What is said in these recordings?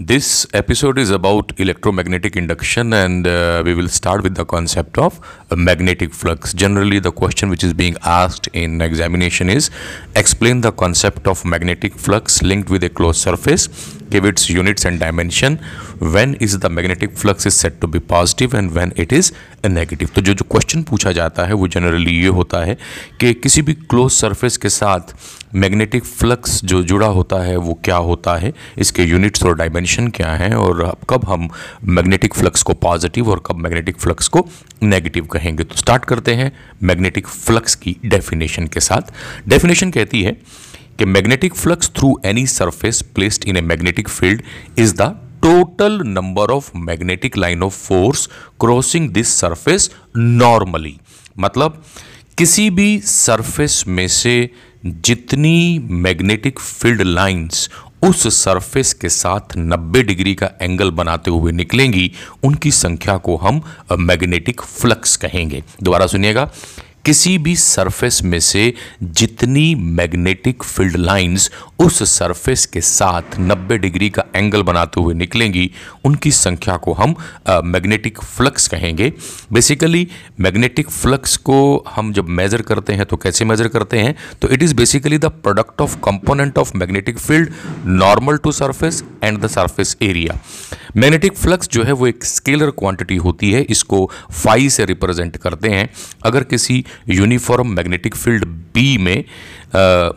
This episode is about electromagnetic induction, and uh, we will start with the concept of a magnetic flux. Generally, the question which is being asked in examination is explain the concept of magnetic flux linked with a closed surface, give its units and dimension, when is the magnetic flux is said to be positive and when it is a negative. तो जो जो question पूछा जाता है वो generally ये होता है कि किसी भी क्लोज सरफेस के साथ मैग्नेटिक फ्लक्स जो जुड़ा होता है वो क्या होता है? इसके यूनिट्स और डायमेंशन क्या हैं? और कब हम मैग्नेटिक फ्लक्स को पॉजिटिव और कब मैग्नेटिक फ्लक्स को नेगेटिव कहेंगे? तो स्टार्ट करते हैं मैग्नेटिक फ्लक्स की डेफिनेशन के साथ। डेफिनेशन कहती है कि magnetic flux through any surface placed in a magnetic field is the total number of magnetic line of force crossing this surface normally मतलब किसी भी सरफेस में से जितनी मैग्नेटिक फ़ील्ड लाइंस उस सरफेस के साथ 90 डिग्री का एंगल बनाते हुए निकलेंगी, उनकी संख्या को हम मैग्नेटिक फ्लक्स कहेंगे। दोबारा सुनिएगा। किसी भी सरफेस में से जितनी मैग्नेटिक फ़ील्ड लाइंस उस सरफेस के साथ 90 डिग्री का एंगल बनाते हुए निकलेंगी। उनकी संख्या को हम मैग्नेटिक फ्लक्स कहेंगे। बेसिकली मैग्नेटिक फ्लक्स को हम जब मेज़र करते हैं तो कैसे मेज़र करते हैं? तो it is basically the product of component of magnetic field normal to surface and the surface area magnetic flux जो है वो एक स्केलर क्वांटिटी होती है। इसको फाई से रिप्रेजेंट करते हैं। अगर किसी यूनिफॉर्म मैग्नेटिक फ़ील्ड बी में आ,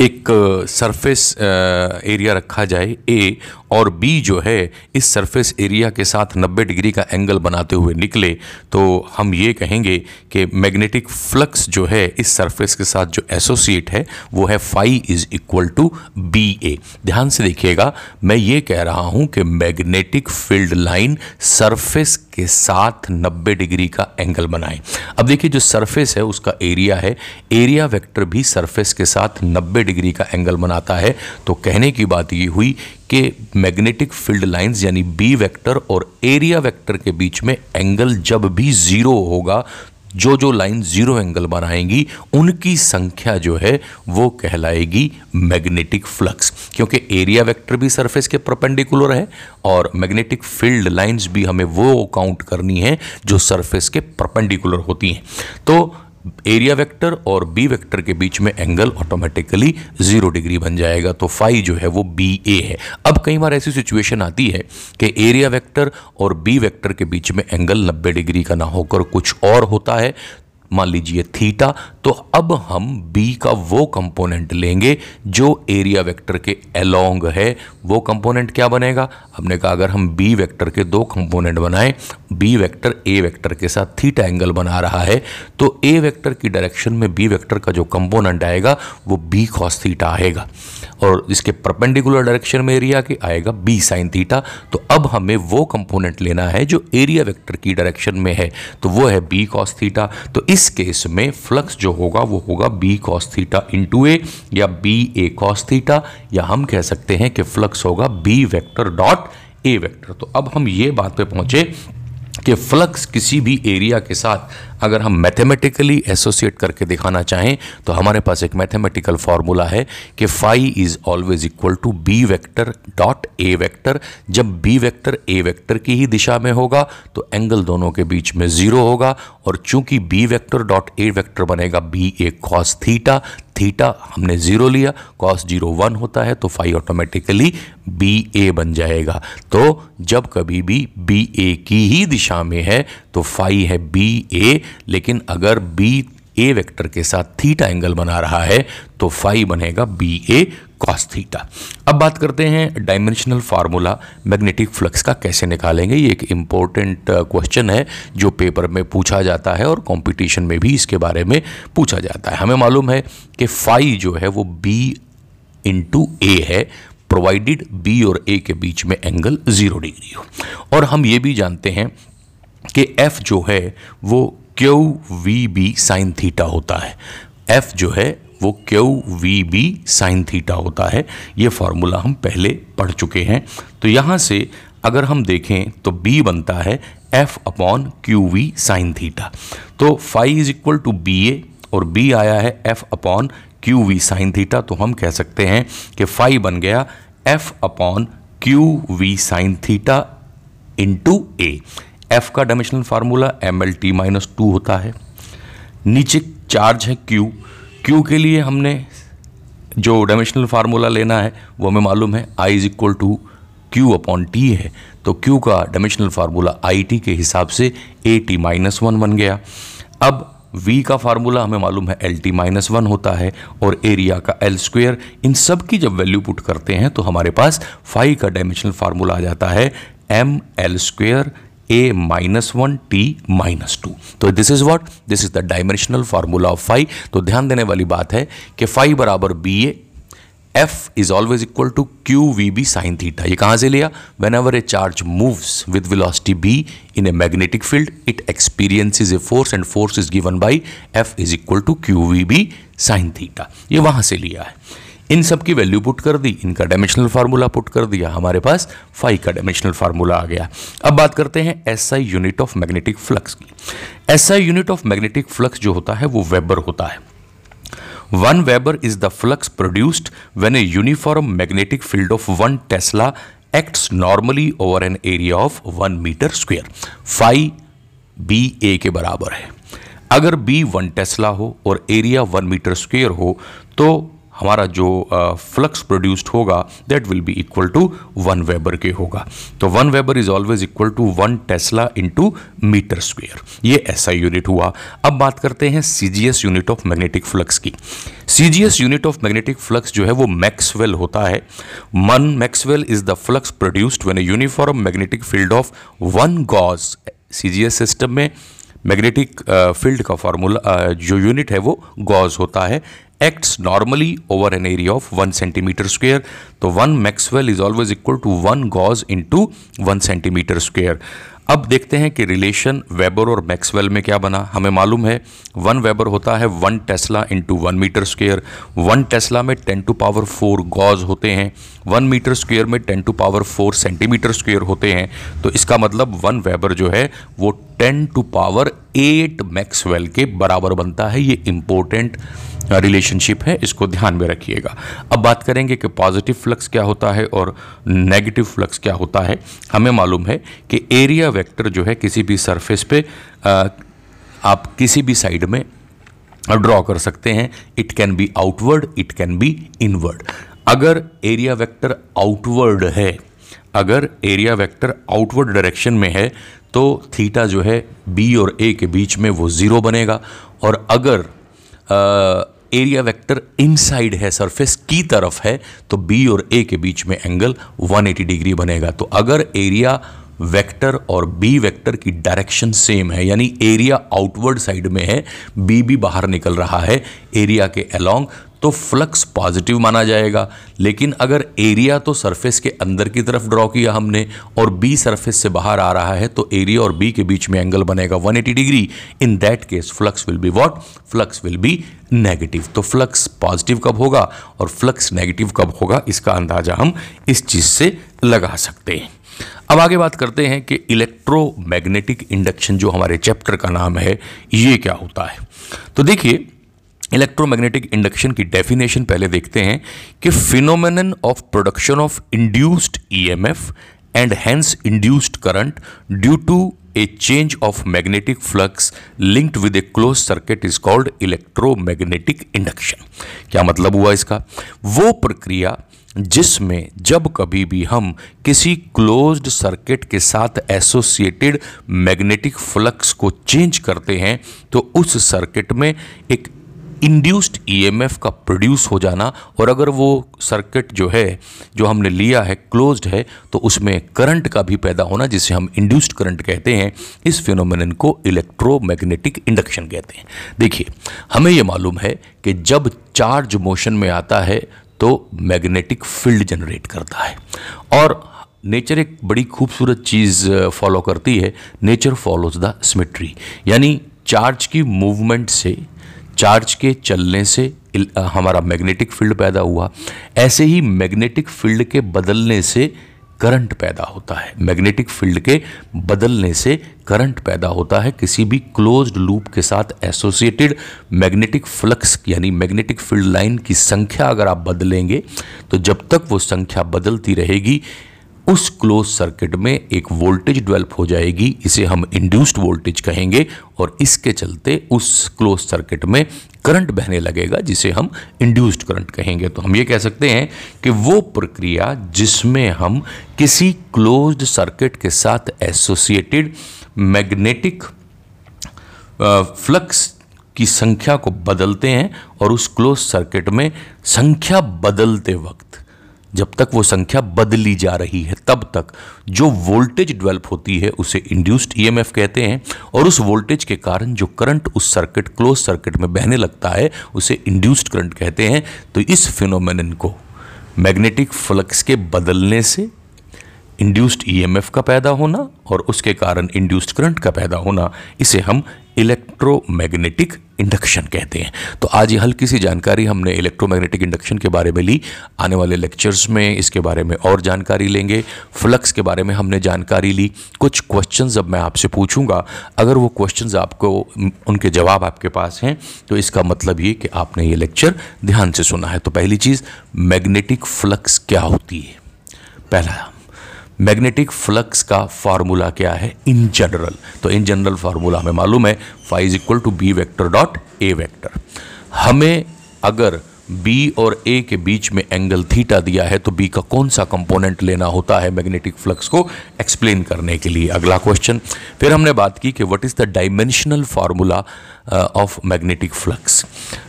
एक सरफेस एरिया रखा जाए ए और बी जो है, इस सरफेस एरिया के साथ 90 डिग्री का एंगल बनाते हुए निकले तो हम ये कहेंगे कि मैग्नेटिक फ्लक्स जो है, इस सरफेस के साथ जो एसोसिएट है, वो है phi is equal to B A ध्यान से देखिएगा, मैं ये कह रहा हूँ कि मैग्नेटिक फ़ील्ड लाइन सरफेस के साथ 90 डिग्री का एंगल बनाए। अब देखिए, जो सरफेस है, उसका एरिया है एरिया वेक्टर भी सरफेस के साथ 90 डिग्री का एंगल बनाता है। तो कहने की बात ये हुई कि मैग्नेटिक फ़ील्ड लाइंस यानी बी वेक्टर और एरिया वेक्टर के बीच में एंगल जब भी ज़ीरो होगा, जो जो लाइन ज़ीरो एंगल बनाएँगी, उनकी संख्या जो है, वो कहलाएगी मैग्नेटिक फ्लक्स क्योंकि एरिया वेक्टर भी सरफेस के परपेंडिकुलर है और मैग्नेटिक फ़ील्ड लाइंस भी हमें वो काउंट करनी है जो सरफेस के परपेंडिकुलर होती हैं. तो एरिया वेक्टर और बी वेक्टर के बीच में एंगल ऑटोमेटिकली ज़ीरो डिग्री बन जाएगा तो फाई जो है वो बी ए है। अब कई बार ऐसी सिचुएशन आती है कि एरिया वेक्टर और बी वेक्टर के बीच में एंगल 90 डिग्री का ना होकर कुछ और होता है मान लीजिए थीटा तो अब हम बी का वो कंपोनेंट लेंगे जो एरिया वेक्टर के अलोंग है। वो कंपोनेंट क्या बनेगा? हमने कहा अगर हम बी वेक्टर के दो कंपोनेंट बनाएँ बी वेक्टर ए वेक्टर के साथ थीटा एंगल बना रहा है तो ए वेक्टर की डायरेक्शन में बी वेक्टर का जो कंपोनेंट आएगा, वो बी कॉस थीटा आएगा। और इसके परपेंडिकुलर डायरेक्शन में एरिया के आएगा बी साइन थीटा। तो अब हमें वो कंपोनेंट लेना है जो एरिया वेक्टर की डायरेक्शन में है तो वो है बी कॉस थीटा। तो इस केस में फ्लक्स जो होगा, वो होगा B cos theta into A या बी ए कॉस थीटा या हम कह सकते हैं कि फ्लक्स होगा B vector dot A vector तो अब हम ये बात पे पहुँचे कि फ्लक्स किसी भी एरिया के साथ अगर हम मैथमेटिकली एसोसिएट करके दिखाना चाहें तो हमारे पास एक मैथमेटिकल फॉर्मूला है कि phi is always equal to B vector dot A vector जब बी वेक्टर ए वेक्टर की ही दिशा में होगा तो एंगल दोनों के बीच में ज़ीरो होगा, और चूँकि B vector dot A vector बनेगा B A cos theta theta हमने ज़ीरो लिया कॉस ज़ीरो वन होता है तो फाई ऑटोमेटिकली बी ए बन जाएगा। तो जब कभी भी बी ए की ही दिशा में है तो फाई है बी ए लेकिन अगर बी ए वेक्टर के साथ थीटा एंगल बना रहा है तो फाई बनेगा बी ए कॉस थीटा अब बात करते हैं डायमेंशनल फार्मूला मैग्नेटिक फ्लक्स का कैसे निकालेंगे? ये एक इम्पोर्टेंट क्वेश्चन है, जो पेपर में पूछा जाता है और कंपटीशन में भी इसके बारे में पूछा जाता है। हमें मालूम है कि फाई जो है, वो बी इंटू ए है प्रोवाइडेड बी और ए के बीच में एंगल ज़ीरो डिग्री हो। और हम ये भी जानते हैं कि एफ़ जो है, वो Q V B sine theta होता है? एफ़ जो है, वो Q V B sine theta होता है? ये फॉर्मूला हम पहले पढ़ चुके हैं। तो यहाँ से अगर हम देखें तो बी बनता है F upon Q V sine theta. तो phi is equal to B A, और बी आया है F upon Q V sine theta. तो हम कह सकते हैं कि फाइव बन गया F upon Q V sine theta into A F का dimensional formula M L T minus two होता है। नीचे चार्ज है क्यू क्यू के लिए हमने जो डायमेंशनल फार्मूला लेना है, वो हमें मालूम है I is equal to Q upon T है। तो क्यू का डायमेंशनल फार्मूला आई टी के हिसाब से ए टी माइनस वन बन गया। अब v का फार्मूला हमें मालूम है एल टी माइनस वन होता है और एरिया का एल स्क्वेयर इन सब की जब वैल्यू पुट करते हैं तो हमारे पास फाइव का डायमेंशनल फार्मूला आ जाता है M L square A minus one T minus two तो this is what this is the dimensional formula of phi तो ध्यान देने वाली बात है कि फाइव बराबर B A F is always equal to Q V B sine theta ये कहाँ से लिया? Whenever a charge moves with velocity B in a magnetic field it experience a force and force is given by F is equal to Q V B sine theta ये वहाँ से लिया है। इन सब की वैल्यू पुट कर दी, इनका dimensional formula put कर दिया, हमारे पास फाइव का डायमेंशनल फार्मूला आ गया। अब बात करते हैं S I unit of magnetic flux की। S I unit of magnetic flux जो होता है, वो वेबर होता है। One weber is the flux produced when a uniform magnetic field of one tesla acts normally over an area of one metre square phi B A के बराबर है। अगर बी वन टेस्ला हो और एरिया वन मीटर स्क्वेयर हो तो हमारा जो फ्लक्स प्रोड्यूस्ड होगा that will be equal to one weber के होगा। तो one weber is always equal to one tesla into metre square ये ऐसा यूनिट हुआ। अब बात करते हैं CGS unit of magnetic flux की। CGS unit of magnetic flux जो है वो मैक्सवेल होता है। One maxwell is the flux produced when a uniform magnetic field of one gauss CGS system में मैग्नेटिक फ़ील्ड का फॉर्मूला जो यूनिट है वो गॉज होता है। Acts normally over an area of 1 centimeter square. तो 1 Maxwell is always equal to 1 Gauss into 1 centimetre square अब देखते हैं कि रिलेशन वेबर और मैक्सवेल में क्या बना। हमें मालूम है वन वेबर होता है one tesla into one metre square one tesla में ten to power four gauss होते हैं। वन मीटर स्क्वेयर में ten to power four centimetre square होते हैं। तो इसका मतलब वन वेबर जो है, वो ten to power eight maxwell के बराबर बनता है। ये इंपॉर्टेंट रिलेशनशिप है इसको ध्यान में रखिएगा। अब बात करेंगे कि पॉजिटिव फ्लक्स क्या होता है और नेगेटिव फ्लक्स क्या होता है। हमें मालूम है कि एरिया वेक्टर जो है किसी भी सरफेस पे आ, आप किसी भी साइड में ड्रॉ कर सकते हैं। It can be outward it can be inward अगर एरिया वेक्टर आउटवर्ड है अगर एरिया वेक्टर आउटवर्ड डायरेक्शन में है तो थीटा जो है बी और ए के बीच में वो ज़ीरो बनेगा। और अगर एरिया वेक्टर इनसाइड है सरफेस की तरफ़ है तो बी और ए के बीच में एंगल 180 डिग्री बनेगा। तो अगर एरिया वेक्टर और बी वेक्टर की डायरेक्शन सेम है, यानी एरिया आउटवर्ड साइड में है बी भी बाहर निकल रहा है एरिया के अलोंग तो फ्लक्स पॉजिटिव माना जाएगा। लेकिन अगर एरिया तो सरफेस के अंदर की तरफ़ ड्रॉ किया हमने और बी सरफेस से बाहर आ रहा है तो एरिया और बी के बीच में एंगल बनेगा 180 degree in that case flux will be what flux will be negative तो फ्लक्स पॉजिटिव कब होगा और फ्लक्स नेगेटिव कब होगा, इसका अंदाज़ा हम इस चीज़ से लगा सकते हैं। अब आगे बात करते हैं कि इलेक्ट्रोमैग्नेटिक इंडक्शन जो हमारे चैप्टर का नाम है, ये क्या होता है? तो देखिए इलेक्ट्रोमैग्नेटिक इंडक्शन की डेफिनेशन पहले देखते हैं कि phenomenon of production of induced EMF and hence induced current due to a change of magnetic flux linked with a close circuit is called electromagnetic induction क्या मतलब हुआ इसका? वो प्रक्रिया जिसमें जब कभी भी हम किसी क्लोज्ड सर्किट के साथ एसोसिएटेड मैग्नेटिक फ्लक्स को चेंज करते हैं तो उस सर्किट में एक इंड्यूस्ड ईएमएफ का प्रोड्यूस हो जाना और अगर वो सर्किट जो है, जो हमने लिया है क्लोज्ड है तो उसमें करंट का भी पैदा होना, जिसे हम इंड्यूस्ड करंट कहते हैं, इस फिनोमिन को इलेक्ट्रोमैग्नेटिक इंडक्शन कहते हैं। देखिए, हमें ये मालूम है कि जब चार्ज मोशन में आता है तो मैग्नेटिक फ़ील्ड जनरेट करता है। और नेचर एक बड़ी खूबसूरत चीज़ फॉलो करती है। नेचर फॉलोज द सिमेट्री यानी चार्ज की मूवमेंट से चार्ज के चलने से हमारा मैग्नेटिक फ़ील्ड पैदा हुआ। ऐसे ही मैग्नेटिक फ़ील्ड के बदलने से करंट पैदा होता है। मैग्नेटिक फ़ील्ड के बदलने से करंट पैदा होता है। किसी भी क्लोज्ड लूप के साथ एसोसिएटेड मैग्नेटिक फ्लक्स, यानी मैग्नेटिक फ़ील्ड लाइन की संख्या अगर आप बदलेंगे तो जब तक वो संख्या बदलती रहेगी उस क्लोज सर्किट में एक वोल्टेज डेवलप हो जाएगी, इसे हम इंड्यूस्ड वोल्टेज कहेंगे, और इसके चलते उस क्लोज सर्किट में करंट बहने लगेगा, जिसे हम इंड्यूस्ड करंट कहेंगे। तो हम ये कह सकते हैं कि वो प्रक्रिया जिसमें हम किसी क्लोज्ड सर्किट के साथ एसोसिएटेड मैग्नेटिक फ्लक्स की संख्या को बदलते हैं और उस क्लोज सर्किट में संख्या बदलते वक्त जब तक वो संख्या बदली जा रही है, तब तक जो वोल्टेज डेवलप होती है, उसे इंड्यूस्ड ईएमएफ कहते हैं, और उस वोल्टेज के कारण जो करंट उस सर्किट क्लोज सर्किट में बहने लगता है, उसे इंड्यूस्ड करंट कहते हैं। तो इस फिनोमेनन को मैग्नेटिक फ्लक्स के बदलने से इंड्यूस्ड ईएमएफ का पैदा होना और उसके कारण इंड्यूस्ड करंट का पैदा होना, इसे हम इलेक्ट्रोमैग्नेटिक इंडक्शन कहते हैं। तो आज ये हल्की सी जानकारी हमने इलेक्ट्रोमैग्नेटिक इंडक्शन के बारे में ली। आने वाले लेक्चर्स में इसके बारे में और जानकारी लेंगे। फ्लक्स के बारे में हमने जानकारी ली। कुछ क्वेश्चंस अब मैं आपसे पूछूँगा। अगर वो क्वेश्चंस आपको, उनके जवाब आपके पास हैं तो इसका मतलब ये कि आपने ये लेक्चर ध्यान से सुना है। तो पहली चीज़, मैग्नेटिक फ्लक्स क्या होती है? पहला मैग्नेटिक फ्लक्स का फार्मूला क्या है? इन जनरल तो इन जनरल फार्मूला हमें मालूम है phi is equal to B vector dot A vector हमें अगर बी और ए के बीच में एंगल थीटा दिया है तो बी का कौन सा कंपोनेंट लेना होता है मैग्नेटिक फ्लक्स को? एक्सप्लेन करने के लिए अगला क्वेश्चन फिर हमने बात की कि what is the dimensional formula of magnetic flux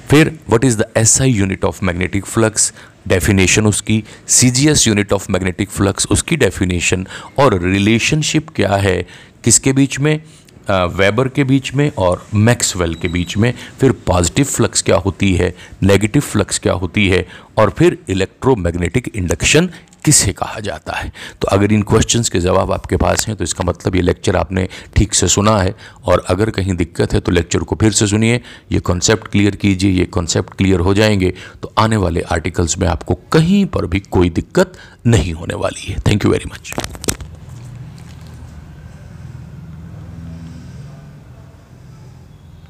फिर what is the SI unit of magnetic flux definition उसकी C unit of magnetic flux उसकी डेफिनेशन और रिलेशनशिप क्या है, किसके बीच में वेबर के बीच में और मैक्सवेल के बीच में, फिर पॉजिटिव फ्लक्स क्या होती है नेगेटिव फ्लक्स क्या होती है, और फिर इलेक्ट्रोमैग्नेटिक इंडक्शन किसे कहा जाता है? तो अगर इन क्वेश्चंस के जवाब आपके पास हैं तो इसका मतलब ये लेक्चर आपने ठीक से सुना है। और अगर कहीं दिक्कत है तो लेक्चर को फिर से सुनिए। ये कॉन्सेप्ट क्लियर कीजिए, ये कॉन्सेप्ट क्लियर हो जाएँगे। तो आने वाले आर्टिकल्स में आपको कहीं पर भी कोई दिक्कत नहीं होने वाली है। Thank you very much